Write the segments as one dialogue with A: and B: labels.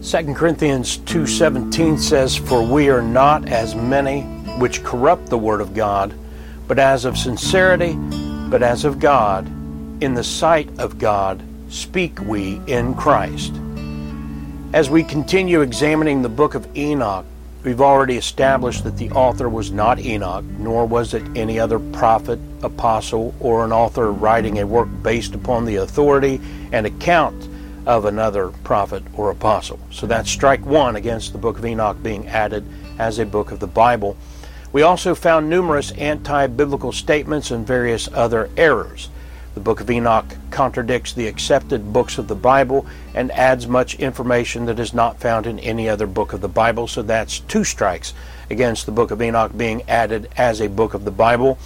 A: 2 Corinthians 2:17 says, "For we are not as many which corrupt the word of God, but as of sincerity, but as of God, in the sight of God, speak we in Christ." As we continue examining the book of Enoch, we've already established that the author was not Enoch, nor was it any other prophet, apostle, or an author writing a work based upon the authority and account of another prophet or apostle. So that's strike one against the book of Enoch being added as a book of the Bible. We also found numerous anti biblical statements and various other errors. The book of Enoch contradicts the accepted books of the Bible and adds much information that is not found in any other book of the Bible, so that's two strikes against the book of Enoch being added as a book of the Bible.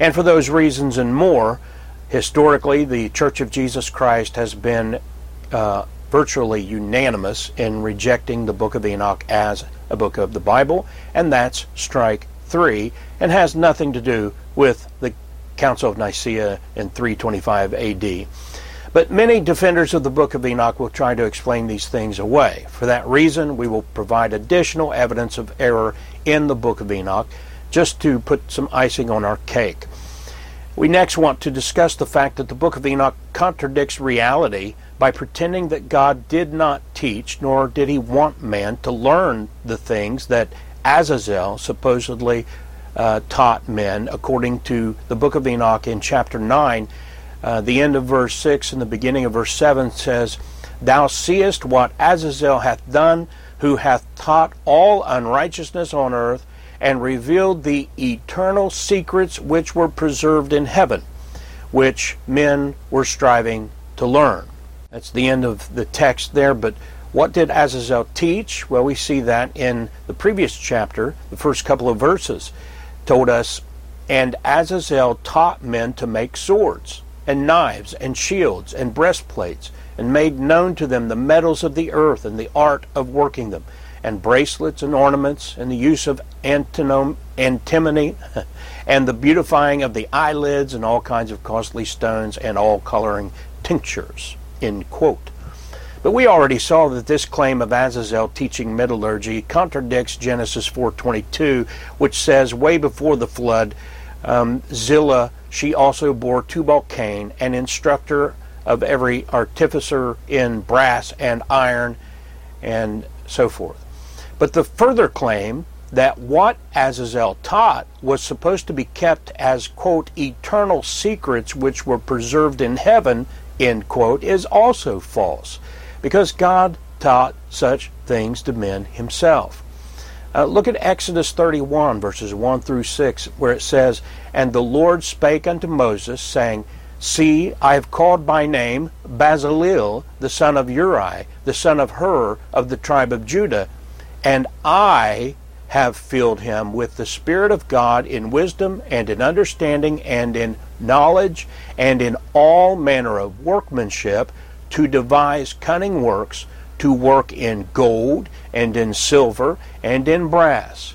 A: And for those reasons and more, historically, the Church of Jesus Christ has been uh, virtually unanimous in rejecting the book of Enoch as a book of the Bible, and that's strike three, and has nothing to do with the Council of Nicaea in 325 AD. But many defenders of the book of Enoch will try to explain these things away. For that reason, we will provide additional evidence of error in the book of Enoch, just to put some icing on our cake. We next want to discuss the fact that the book of Enoch contradicts reality by pretending that God did not teach, nor did he want man to learn the things that Azazel supposedly uh, taught men, according to the book of Enoch in chapter 9. Uh, the end of verse 6 and the beginning of verse 7 says, Thou seest what Azazel hath done, who hath taught all unrighteousness on earth, and revealed the eternal secrets which were preserved in heaven, which men were striving to learn. That's the end of the text there. But what did Azazel teach? Well, we see that in the previous chapter, the first couple of verses told us, And Azazel taught men to make swords, and knives, and shields, and breastplates, and made known to them the metals of the earth, and the art of working them, and bracelets, and ornaments, and the use of antinom- antimony, and the beautifying of the eyelids, and all kinds of costly stones, and all coloring tinctures. End quote. But we already saw that this claim of Azazel teaching metallurgy contradicts Genesis 4:22, which says, "Way before the flood, um, Zillah she also bore Tubal-Cain, an instructor of every artificer in brass and iron, and so forth." But the further claim that what Azazel taught was supposed to be kept as quote eternal secrets which were preserved in heaven end quote, is also false because God taught such things to men himself. Uh, look at Exodus 31, verses 1 through 6, where it says, And the Lord spake unto Moses, saying, See, I have called by name Bezaleel, the son of Uri, the son of Hur, of the tribe of Judah, and I have filled him with the Spirit of God in wisdom and in understanding and in knowledge and in all manner of workmanship to devise cunning works, to work in gold and in silver and in brass,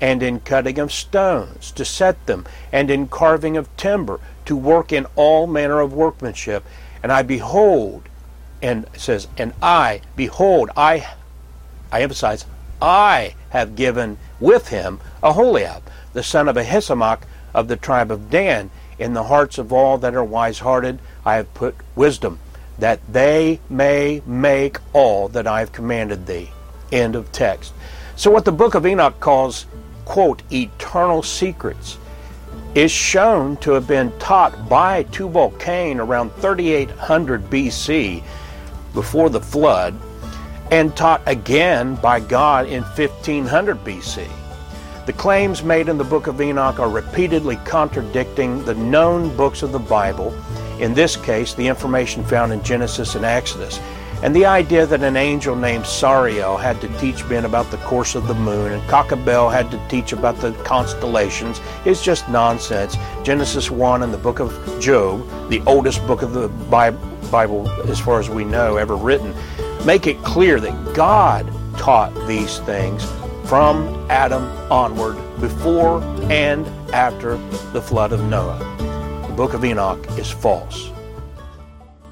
A: and in cutting of stones, to set them, and in carving of timber, to work in all manner of workmanship. And I behold, and says, and I, behold, I, I emphasize, I have given with him Aholiab, the son of Ahisamach of the tribe of Dan. In the hearts of all that are wise hearted, I have put wisdom, that they may make all that I have commanded thee. End of text. So, what the book of Enoch calls, quote, eternal secrets, is shown to have been taught by Tubal Cain around 3800 BC, before the flood, and taught again by God in 1500 BC. The claims made in the book of Enoch are repeatedly contradicting the known books of the Bible, in this case, the information found in Genesis and Exodus. And the idea that an angel named Sariel had to teach men about the course of the moon and Kokabel had to teach about the constellations is just nonsense. Genesis 1 and the book of Job, the oldest book of the Bible as far as we know ever written, make it clear that God taught these things from Adam onward, before and after the flood of Noah. The book of Enoch is false.